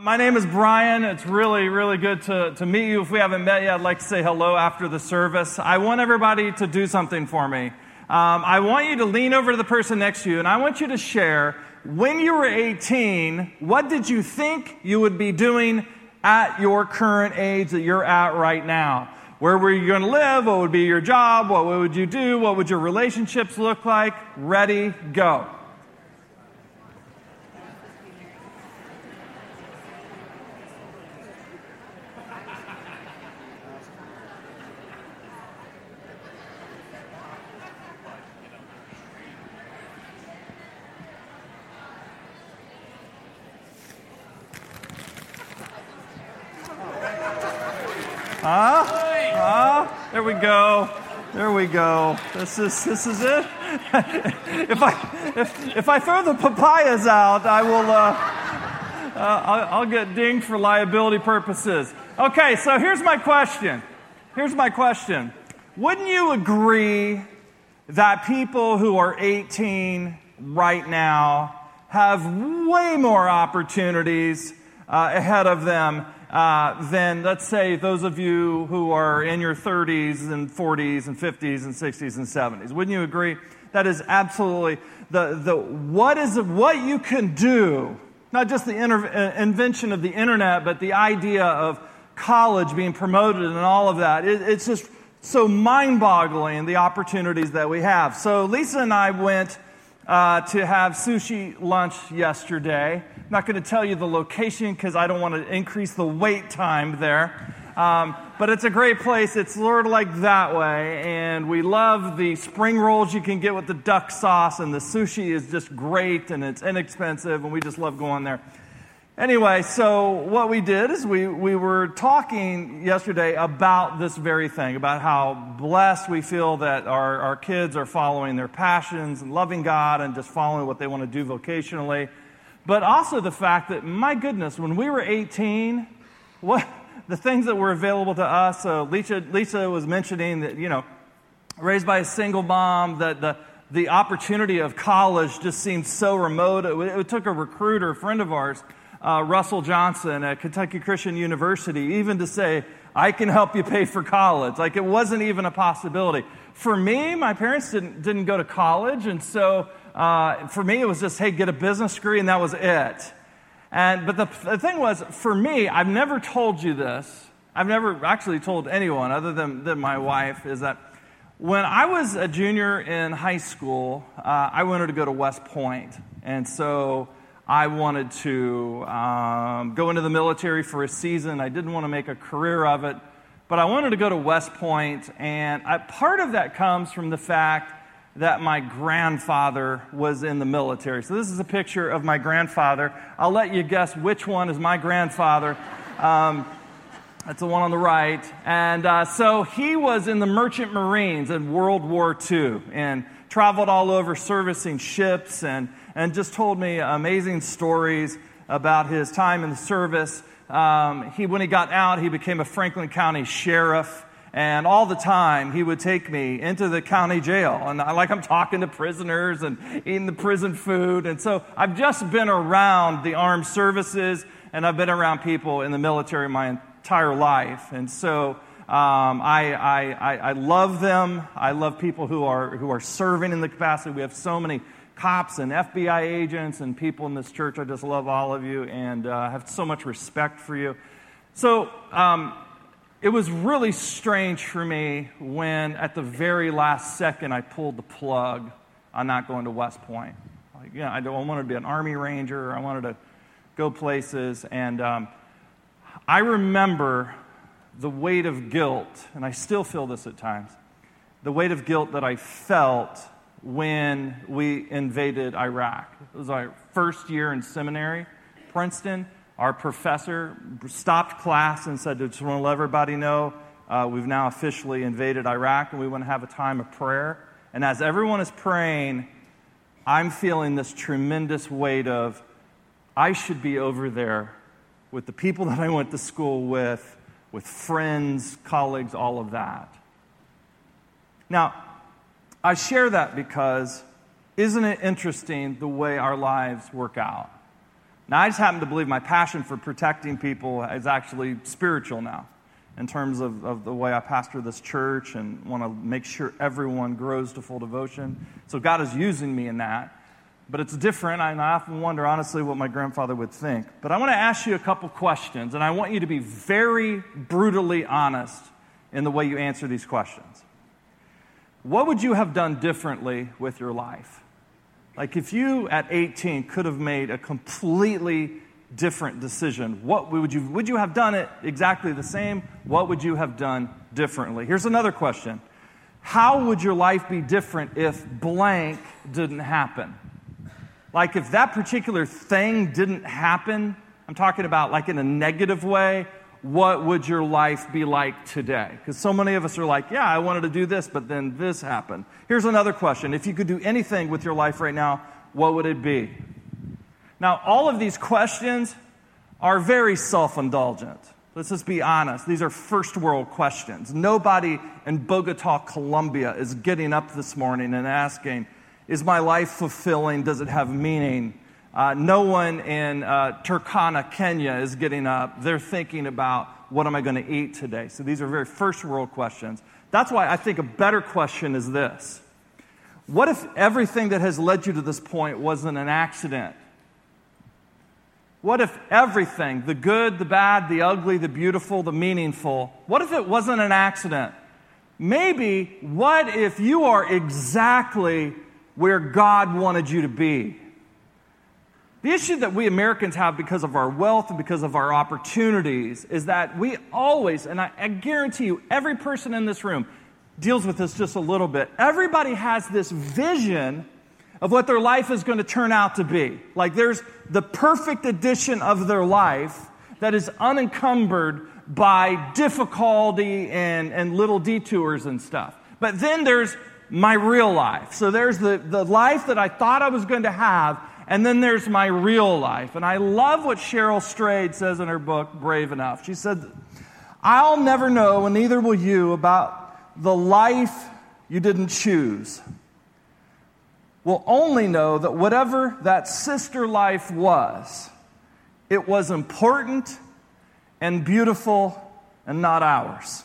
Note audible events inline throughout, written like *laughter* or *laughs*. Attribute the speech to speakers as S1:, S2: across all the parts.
S1: My name is Brian. It's really, really good to, to meet you. If we haven't met yet, I'd like to say hello after the service. I want everybody to do something for me. Um, I want you to lean over to the person next to you and I want you to share when you were 18, what did you think you would be doing at your current age that you're at right now? Where were you going to live? What would be your job? What would you do? What would your relationships look like? Ready, go. Huh? Huh? There we go. There we go. This is this is it. *laughs* if I if if I throw the papayas out, I will. Uh, uh, I'll, I'll get dinged for liability purposes. Okay, so here's my question. Here's my question. Wouldn't you agree that people who are 18 right now have way more opportunities uh, ahead of them uh, than, let's say, those of you who are in your 30s and 40s and 50s and 60s and 70s. Wouldn't you agree? That is absolutely the, the what is what you can do, not just the inter- uh, invention of the internet, but the idea of college being promoted and all of that. It, it's just so mind boggling the opportunities that we have. So, Lisa and I went uh, to have sushi lunch yesterday. I'm not going to tell you the location because I don't want to increase the wait time there. Um, but it's a great place. It's sort of like that way. And we love the spring rolls you can get with the duck sauce, and the sushi is just great and it's inexpensive, and we just love going there. Anyway, so what we did is we, we were talking yesterday about this very thing, about how blessed we feel that our, our kids are following their passions and loving God and just following what they want to do vocationally. But also the fact that, my goodness, when we were 18, what *laughs* the things that were available to us. So Lisa, Lisa was mentioning that, you know, raised by a single mom, that the, the opportunity of college just seemed so remote. It, it took a recruiter, a friend of ours, uh, Russell Johnson at Kentucky Christian University, even to say, I can help you pay for college. Like it wasn't even a possibility. For me, my parents didn't, didn't go to college, and so uh, for me, it was just, hey, get a business degree, and that was it. And, but the, the thing was, for me, I've never told you this. I've never actually told anyone other than, than my wife, is that when I was a junior in high school, uh, I wanted to go to West Point. And so I wanted to um, go into the military for a season. I didn't want to make a career of it, but I wanted to go to West Point. And I, part of that comes from the fact that my grandfather was in the military. So, this is a picture of my grandfather. I'll let you guess which one is my grandfather. Um, that's the one on the right. And uh, so he was in the Merchant Marines in World War II and traveled all over servicing ships and and just told me amazing stories about his time in the service. Um, he, when he got out, he became a Franklin County sheriff. And all the time, he would take me into the county jail. And I, like I'm talking to prisoners and eating the prison food. And so I've just been around the armed services and I've been around people in the military my entire life. And so um, I, I, I, love them. I love people who are, who are serving in the capacity. We have so many cops and FBI agents and people in this church. I just love all of you and uh, have so much respect for you. So um, it was really strange for me when, at the very last second, I pulled the plug on not going to West Point. Like, yeah, I, wanted to be an Army Ranger. I wanted to go places. And um, I remember the weight of guilt, and I still feel this at times, the weight of guilt that I felt when we invaded Iraq. It was our first year in seminary, Princeton. Our professor stopped class and said, just want to let everybody know uh, we've now officially invaded Iraq and we want to have a time of prayer. And as everyone is praying, I'm feeling this tremendous weight of, I should be over there with the people *laughs* that I went to school with, with friends, colleagues, all of that. Now, I share that because isn't it interesting the way our lives work out? Now, I just happen to believe my passion for protecting people is actually spiritual now in terms of, of the way I pastor this church and want to make sure everyone grows to full devotion. So God is using me in that. But it's different, and I often wonder, honestly, what my grandfather would think. But I want to ask you a couple questions, and I want you to be very brutally honest in the way you answer these questions. What would you have done differently with your life? Like if you at 18 could have made a completely different decision, what would you would you have done it exactly the same? What would you have done differently? Here's another question. How would your life be different if blank didn't happen? Like if that particular thing didn't happen, I'm talking about like in a negative way, what would your life be like today? Because so many of us are like, yeah, I wanted to do this, but then this happened. Here's another question. If you could do anything with your life right now, what would it be? Now, all of these questions are very self indulgent. Let's just be honest. These are first world questions. Nobody in Bogota, Colombia is getting up this morning and asking, Is my life fulfilling? Does it have meaning? Uh, no one in uh, Turkana, Kenya is getting up. They're thinking about what am I going to eat today? So these are very first world questions. That's why I think a better question is this What if everything that has led you to this point wasn't an accident? What if everything, the good, the bad, the ugly, the beautiful, the meaningful, what if it wasn't an accident? Maybe, what if you are exactly where God wanted you to be? The issue that we Americans have because of our wealth and because of our opportunities is that we always, and I, I, guarantee you, every person in this room deals with this just a little bit. Everybody has this vision of what their life is going to turn out to be. Like there's the perfect edition of their life that is unencumbered by difficulty and, and little detours and stuff. But then there's my real life. So there's the, the life that I thought I was going to have and then there's my real life. And I love what Cheryl Strayed says in her book, Brave Enough. She said, I'll never know, and neither will you, about the life you didn't choose. We'll only know that whatever that sister life was, it was important and beautiful and not ours.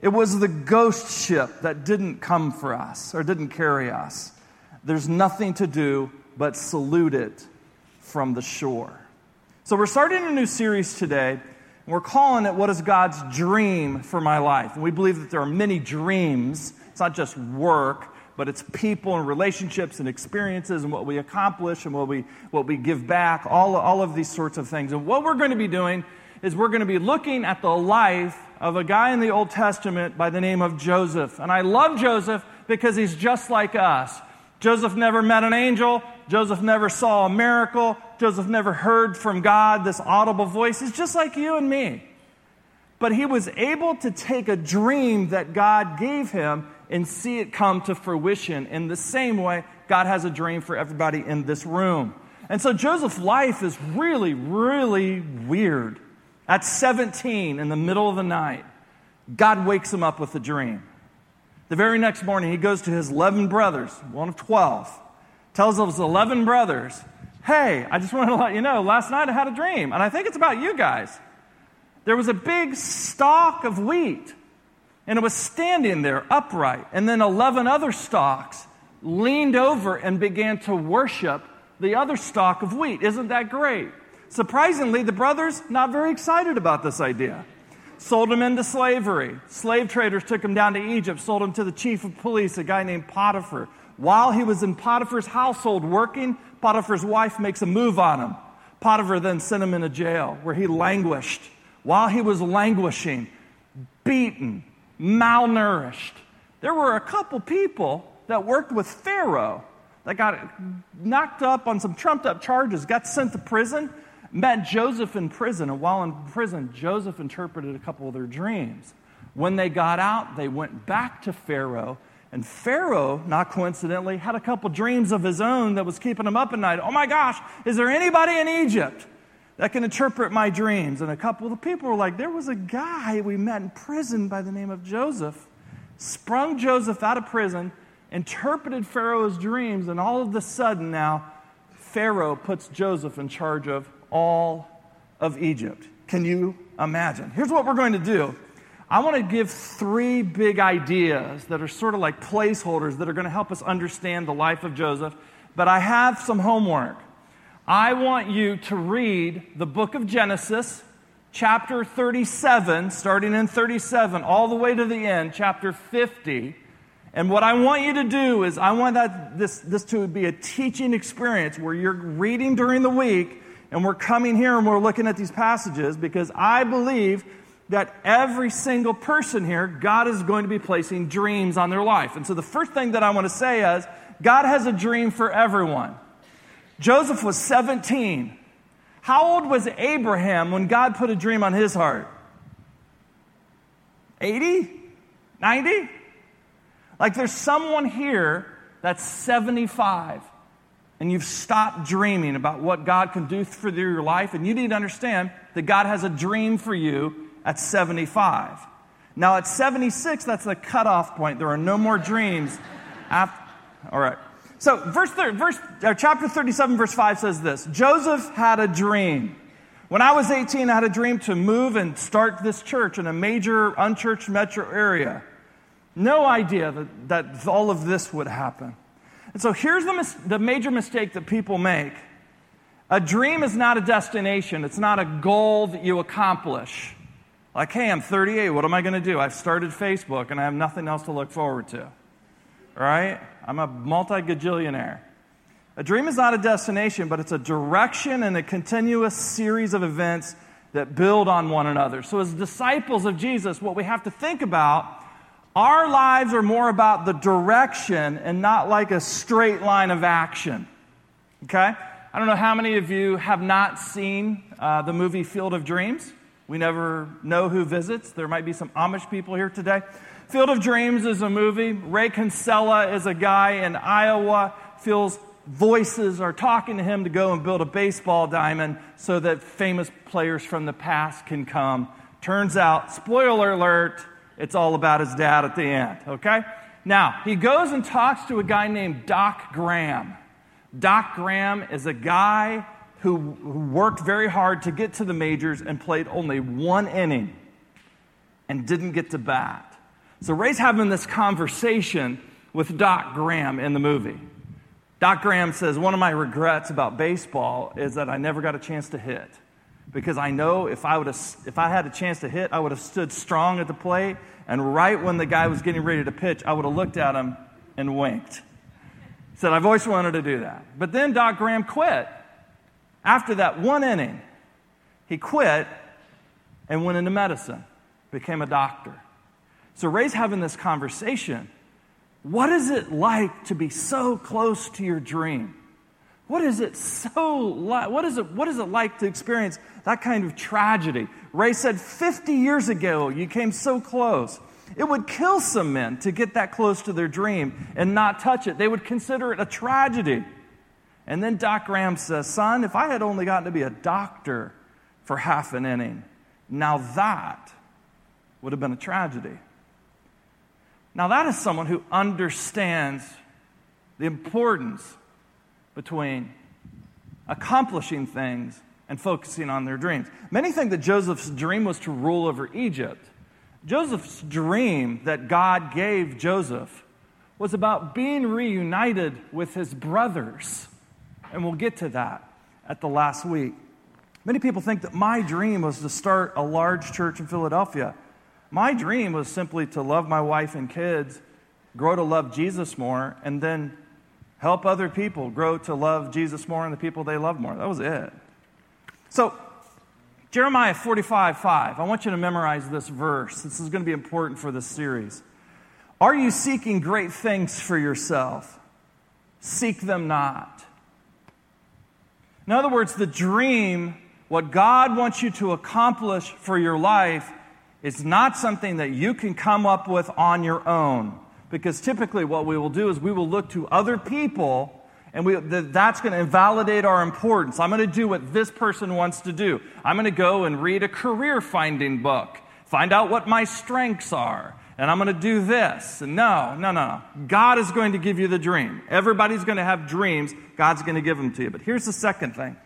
S1: It was the ghost ship that didn't come for us or didn't carry us. There's nothing to do but salute it from the shore. So, we're starting a new series today, and we're calling it What is God's Dream for My Life? And we believe that there are many dreams. It's not just work, but it's people and relationships and experiences and what we accomplish and what we, what we give back, all, all of these sorts of things. And what we're going to be doing is we're going to be looking at the life of a guy in the Old Testament by the name of Joseph. And I love Joseph because he's just like us. Joseph never met an angel. Joseph never saw a miracle. Joseph never heard from God, this audible voice. He's just like you and me. But he was able to take a dream that God gave him and see it come to fruition. In the same way, God has a dream for everybody in this room. And so Joseph's life is really, really weird. At 17, in the middle of the night, God wakes him up with a dream. The very next morning, he goes to his 11 brothers, one of 12, tells his 11 brothers, Hey, I just wanted to let you know, last night I had a dream, and I think it's about you guys. There was a big stalk of wheat, and it was standing there upright, and then 11 other stalks leaned over and began to worship the other stalk of wheat. Isn't that great? Surprisingly, the brothers not very excited about this idea sold him into slavery. Slave traders took him down to Egypt, sold him to the chief of police, a guy named Potiphar. While he was in Potiphar's household working, Potiphar's wife makes a move on him. Potiphar then sent him into jail where he languished. While he was languishing, beaten, malnourished, there were a couple people that worked with Pharaoh that got knocked up on some trumped up charges, got sent to prison met Joseph in prison, and while in prison, Joseph interpreted a couple of their dreams. When they got out, they went back to Pharaoh, and Pharaoh, not coincidentally, had a couple dreams of his own that was keeping him up at night. Oh my gosh, is there anybody in Egypt that can interpret my dreams? And a couple of the people were like, There was a guy we met in prison by the name of Joseph, sprung Joseph out of prison, interpreted Pharaoh's dreams, and all of a sudden now, Pharaoh puts Joseph in charge of all of Egypt. Can you imagine? Here's what we're going to do. I want to give three big ideas that are sort of like placeholders that are going to help us understand the life of Joseph. But I have some homework. I want you to read the book of Genesis, chapter 37, starting in 37, all the way to the end, chapter 50. And what I want you to do is, I want that, this, this to be a teaching experience where you're reading during the week and we're coming here and we're looking at these passages because I believe that every single person here, God is going to be placing dreams on their life. And so the first thing that I want to say is God has a dream for everyone. Joseph was 17. How old was Abraham when God put a dream on his heart? 80? 90? Like there's someone here that's 75 and you've stopped dreaming about what God can do for your life, and you need to understand that God has a dream for you at 75. Now, at 76, that's the cutoff point. There are no more dreams. *laughs* After, all right. So, verse, verse uh, chapter 37, verse 5 says this Joseph had a dream. When I was 18, I had a dream to move and start this church in a major unchurched metro area. No idea that, that all of this would happen. And so here's the, mis- the major mistake that people make a dream is not a destination, it's not a goal that you accomplish. Like, hey, I'm 38, what am I going to do? I've started Facebook and I have nothing else to look forward to. Right? I'm a multi gajillionaire. A dream is not a destination, but it's a direction and a continuous series of events that build on one another. So, as disciples of Jesus, what we have to think about our lives are more about the direction and not like a straight line of action. Okay? I don't know how many of you have not seen uh, the movie Field of Dreams. We never know who visits. There might be some Amish people here today. Field of Dreams is a movie. Ray Kinsella is a guy in Iowa, feels voices are talking to him to go and build a baseball diamond so that famous players from the past can come. Turns out, spoiler alert, it's all about his dad at the end, okay? Now, he goes and talks to a guy named Doc Graham. Doc Graham is a guy who, worked very hard to get to the majors and played only one inning and didn't get to bat. So Ray's having this conversation with Doc Graham in the movie. Doc Graham says, One of my regrets about baseball is that I never got a chance to hit because I know if I, would have, if I had a chance to hit, I would have stood strong at the plate. And right when the guy was getting ready to pitch, I would have looked at him and winked. Said, I've always wanted to do that. But then Doc Graham quit. After that one inning, he quit and went into medicine, became a doctor. So Ray's having this conversation. What is it like to be so close to your dream? What is it so like? What is it, what is it like to experience that kind of tragedy? Ray said, 50 years ago, you came so close. It would kill some men to get that close to their dream and not touch it. They would consider it a tragedy. And then Doc Graham says, Son, if I had only gotten to be a doctor for half an inning, now that would have been a tragedy. Now, that is someone who understands the importance between accomplishing things and focusing on their dreams. Many think that Joseph's dream was to rule over Egypt. Joseph's dream that God gave Joseph was about being reunited with his brothers. And we'll get to that at the last week. Many people think that my dream was to start a large church in Philadelphia. My dream was simply to love my wife and kids, grow to love Jesus more, and then help other people grow to love Jesus more and the people they love more. That was it. So, Jeremiah 45 5. I want you to memorize this verse. This is going to be important for this series. Are you seeking great things for yourself? Seek them not. In other words, the dream, what God wants you to accomplish for your life, is not something that you can come up with on your own. Because typically, what we will do is we will look to other people and we, that's going to invalidate our importance. I'm going to do what this person wants to do. I'm going to go and read a career finding book, find out what my strengths are, and I'm going to do this. And no, no, no, no. God is going to give you the dream. Everybody's going to have dreams. God's going to give them to you. But here's the second thing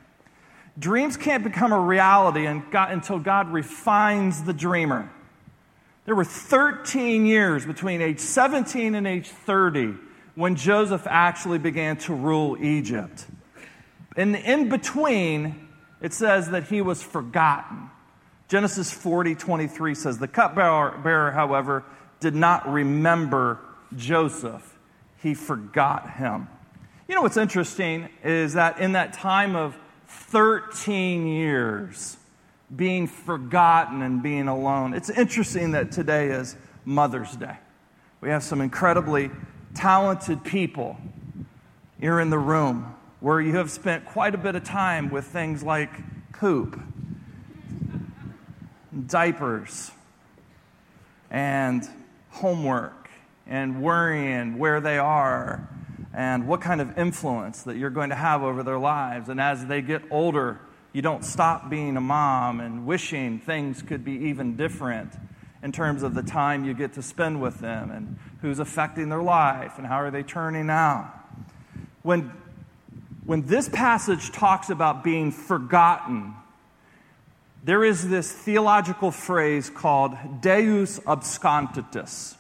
S1: dreams can't become a reality until God refines the dreamer. There were 13 years between age 17 and age 30 when Joseph actually began to rule Egypt. And in between, it says that he was forgotten. Genesis 40 23 says, The cupbearer, however, did not remember Joseph, he forgot him. You know what's interesting is that in that time of 13 years being forgotten and being alone, it's interesting that today is Mother's Day. We have some incredibly talented people here in the room where you have spent quite a bit of time with things like poop, diapers, and homework and worrying where they are and what kind of influence that you're going to have over their lives. And as they get older, you don't stop being a mom and wishing things could be even different in terms of the time you get to spend with them and who's affecting their life and how are they turning out. When, when this passage talks about being forgotten, there is this theological phrase called Deus absconditus.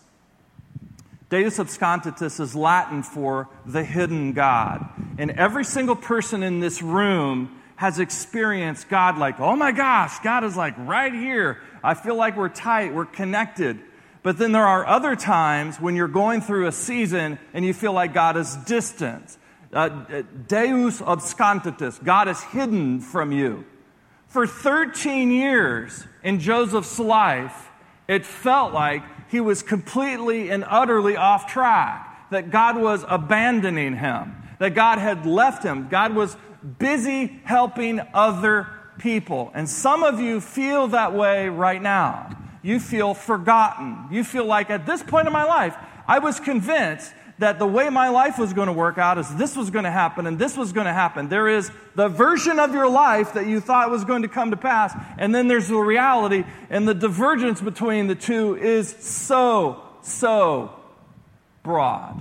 S1: Deus absconditus is Latin for the hidden God. And every single person in this room has experienced God like, oh my gosh, God is like right here. I feel like we're tight, we're connected. But then there are other times when you're going through a season and you feel like God is distant. Uh, Deus absconditus, God is hidden from you. For 13 years in Joseph's life, it felt like he was completely and utterly off track, that God was abandoning him, that God had left him. God was busy helping other people. And some of you feel that way right now. You feel forgotten. You feel like at this point in my life, I was convinced that the way my life was going to work out is this was going to happen and this was going to happen. There is the version of your life that you thought was going to come to pass, and then there's the reality, and the divergence between the two is so, so broad.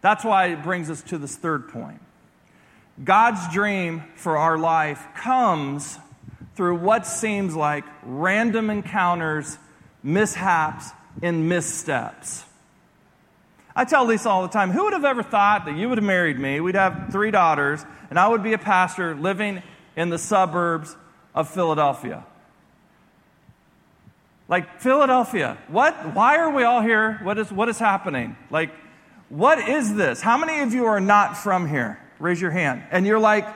S1: That's why it brings us to this third point. God's dream for our life comes through what seems like random encounters, mishaps, and missteps. I tell Lisa all the time, who would have ever thought that you would have married me? We'd have three daughters, and I would be a pastor living in the suburbs of Philadelphia. Like, Philadelphia, what? Why are we all here? What is, what is happening? Like, what is this? How many of you are not from here? Raise your hand. And you're like,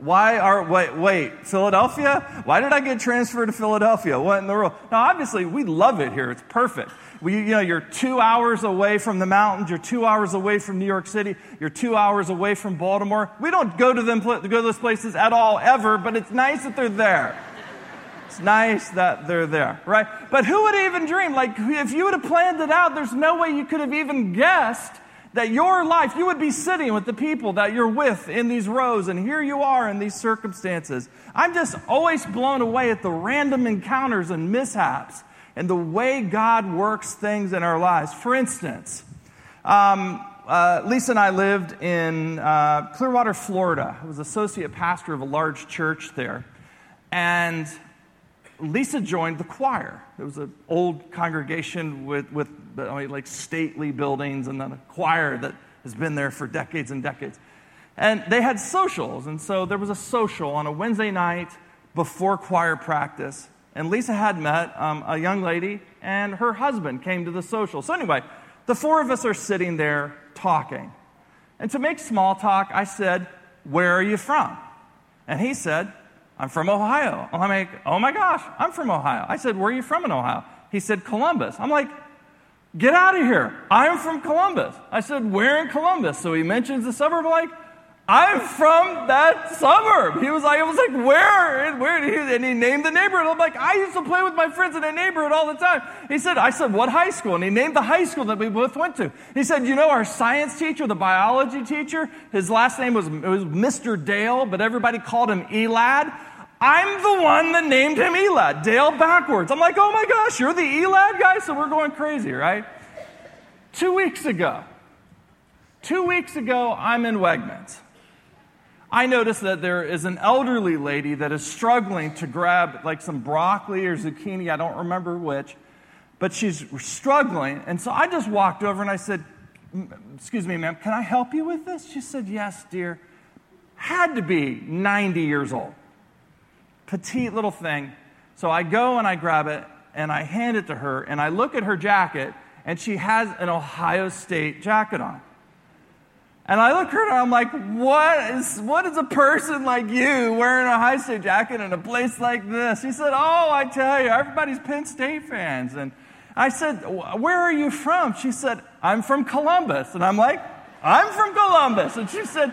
S1: why are, wait, wait, Philadelphia? Why did I get transferred to Philadelphia? What in the world? Now, obviously, we love it here. It's perfect. We, you know, you're two hours away from the mountains. You're two hours away from New York City. You're two hours away from Baltimore. We don't go to them, go to those places at all, ever, but it's nice that they're there. It's nice that they're there, right? But who would even dream? Like, if you would have planned it out, there's no way you could have even guessed that your life, you would be sitting with the people that you're with in these rows, and here you are in these circumstances. I'm just always blown away at the random encounters and mishaps and the way God works things in our lives. For instance, um, uh, Lisa and I lived in uh, Clearwater, Florida. I was associate pastor of a large church there. And Lisa joined the choir. It was an old congregation with, with I mean, like stately buildings and then a choir that has been there for decades and decades. And they had socials. And so there was a social on a Wednesday night before choir practice. And Lisa had met um, a young lady, and her husband came to the social. So, anyway, the four of us are sitting there talking. And to make small talk, I said, Where are you from? And he said, I'm from Ohio. I'm like, Oh my gosh, I'm from Ohio. I said, Where are you from in Ohio? He said, Columbus. I'm like, Get out of here. I'm from Columbus. I said, Where in Columbus? So he mentions the suburb. Like, I'm from that suburb. He was like, I was like, where? Where? And he named the neighborhood. I'm like, I used to play with my friends in that neighborhood all the time. He said, I said, what high school? And he named the high school that we both went to. He said, you know, our science teacher, the biology teacher, his last name was, was Mr. Dale, but everybody called him Elad. I'm the one that named him Elad, Dale backwards. I'm like, oh my gosh, you're the Elad guy? So we're going crazy, right? Two weeks ago, two weeks ago, I'm in Wegmans. I noticed that there is an elderly lady that is struggling to grab like some broccoli or zucchini, I don't remember which, but she's struggling. And so I just walked over and I said, Excuse me, ma'am, can I help you with this? She said, Yes, dear. Had to be 90 years old. Petite little thing. So I go and I grab it and I hand it to her and I look at her jacket and she has an Ohio State jacket on. And I look at her and I'm like, what is, what is a person like you wearing Ohio State jacket in a place like this? She said, Oh, I tell you, everybody's Penn State fans. And I said, Where are you from? She said, I'm from Columbus. And I'm like, I'm from Columbus. And she said,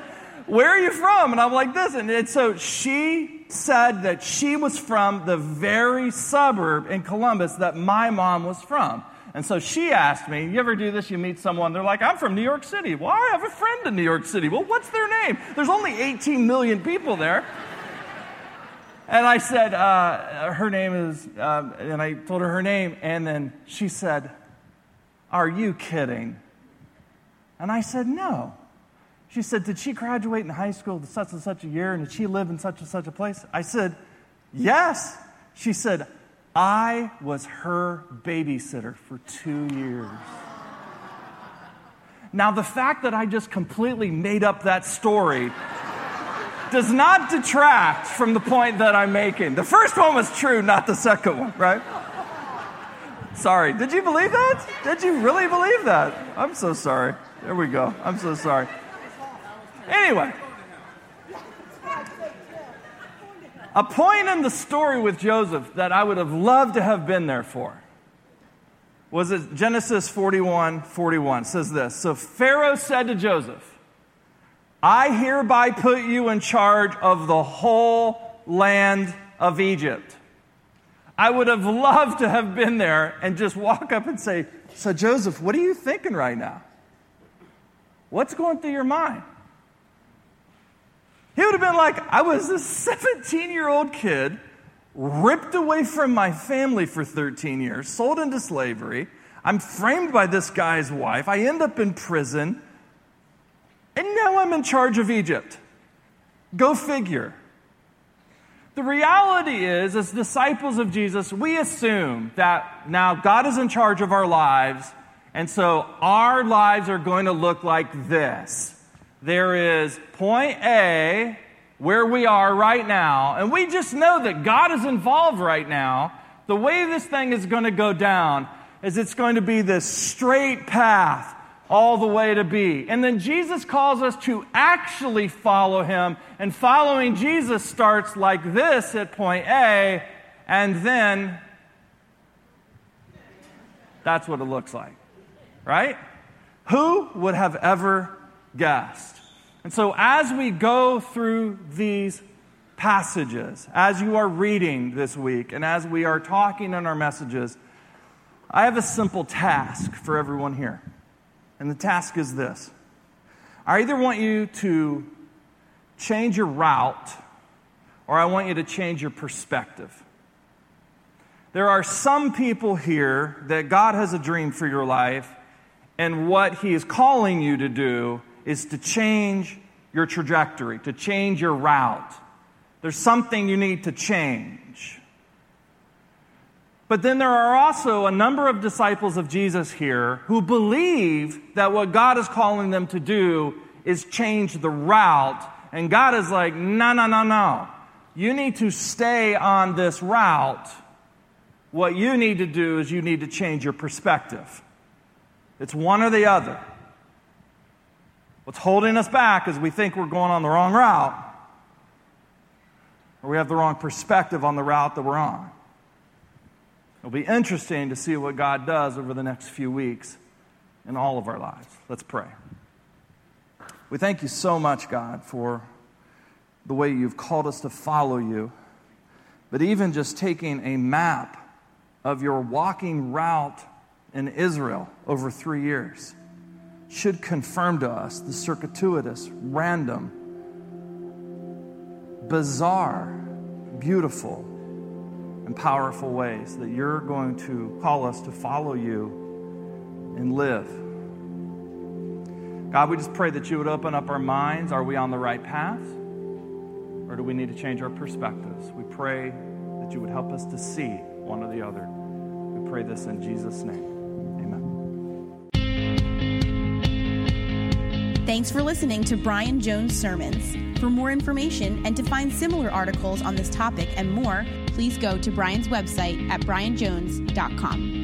S1: Where are you from? And I'm like, This. And so she said that she was from the very suburb in Columbus that my mom was from. And so she asked me, You ever do this? You meet someone, they're like, I'm from New York City. Well, I have a friend in New York City. Well, what's their name? There's only 18 million people there. And I said, uh, Her name is, uh, and I told her her name. And then she said, Are you kidding? And I said, No. She said, Did she graduate in high school such and such a year? And did she live in such and such a place? I said, Yes. She said, I was her babysitter for two years. Now, the fact that I just completely made up that story does not detract from the point that I'm making. The first one was true, not the second one, right? Sorry. Did you believe that? Did you really believe that? I'm so sorry. There we go. I'm so sorry. Anyway, a point in the story with Joseph that I would have loved to have been there for was it Genesis 41 41 says this. So Pharaoh said to Joseph, I hereby put you in charge of the whole land of Egypt. I would have loved to have been there and just walk up and say, So, Joseph, what are you thinking right now? What's going through your mind? He would have been like, I was a 17 year old kid, ripped away from my family for 13 years, sold into slavery. I'm framed by this guy's wife. I end up in prison. And now I'm in charge of Egypt. Go figure. The reality is, as disciples of Jesus, we assume that now God is in charge of our lives, and so our lives are going to look like this there is point A, where we are right now, and we just know that God is involved right now. The way this thing is going to go down is it's going to be this straight path all the way to B. And then Jesus calls us to actually follow him, and following Jesus starts like this at point A, and then that's what it looks like, right? Who would have ever guessed. And so, as we go through these passages, as you are reading this week, and as we are talking in our messages, I have a simple task for everyone here. And the task is this I either want you to change your route, or I want you to change your perspective. There are some people here that God has a dream for your life, and what He is calling you to do is to change your trajectory, to change your route. There's something you need to change. But then there are also a number of disciples of Jesus here who believe that what God is calling them to do is change the route. And God is like, no, no, no, no. You need to stay on this route. What you need to do is you need to change your perspective. It's one or the other. What's holding us back is we think we're going on the wrong route, or we have the wrong perspective on the route that we're on. It'll be interesting to see what God does over the next few weeks in all of our lives. Let's pray. We thank you so much, God, for the way you've called us to follow you. But even just taking a map of your walking route in Israel over three years should confirm to us the circuitous, random, bizarre, beautiful and powerful ways that you're going to call us to follow you and live. God, we just pray that you would open up our minds. Are we on the right path? Or do we need to change our perspectives? We pray that you would help us to see one or the other. We pray this in Jesus' name.
S2: Thanks for listening to Brian Jones Sermons. For more information and to find similar articles on this topic and more, please go to Brian's website at brianjones.com.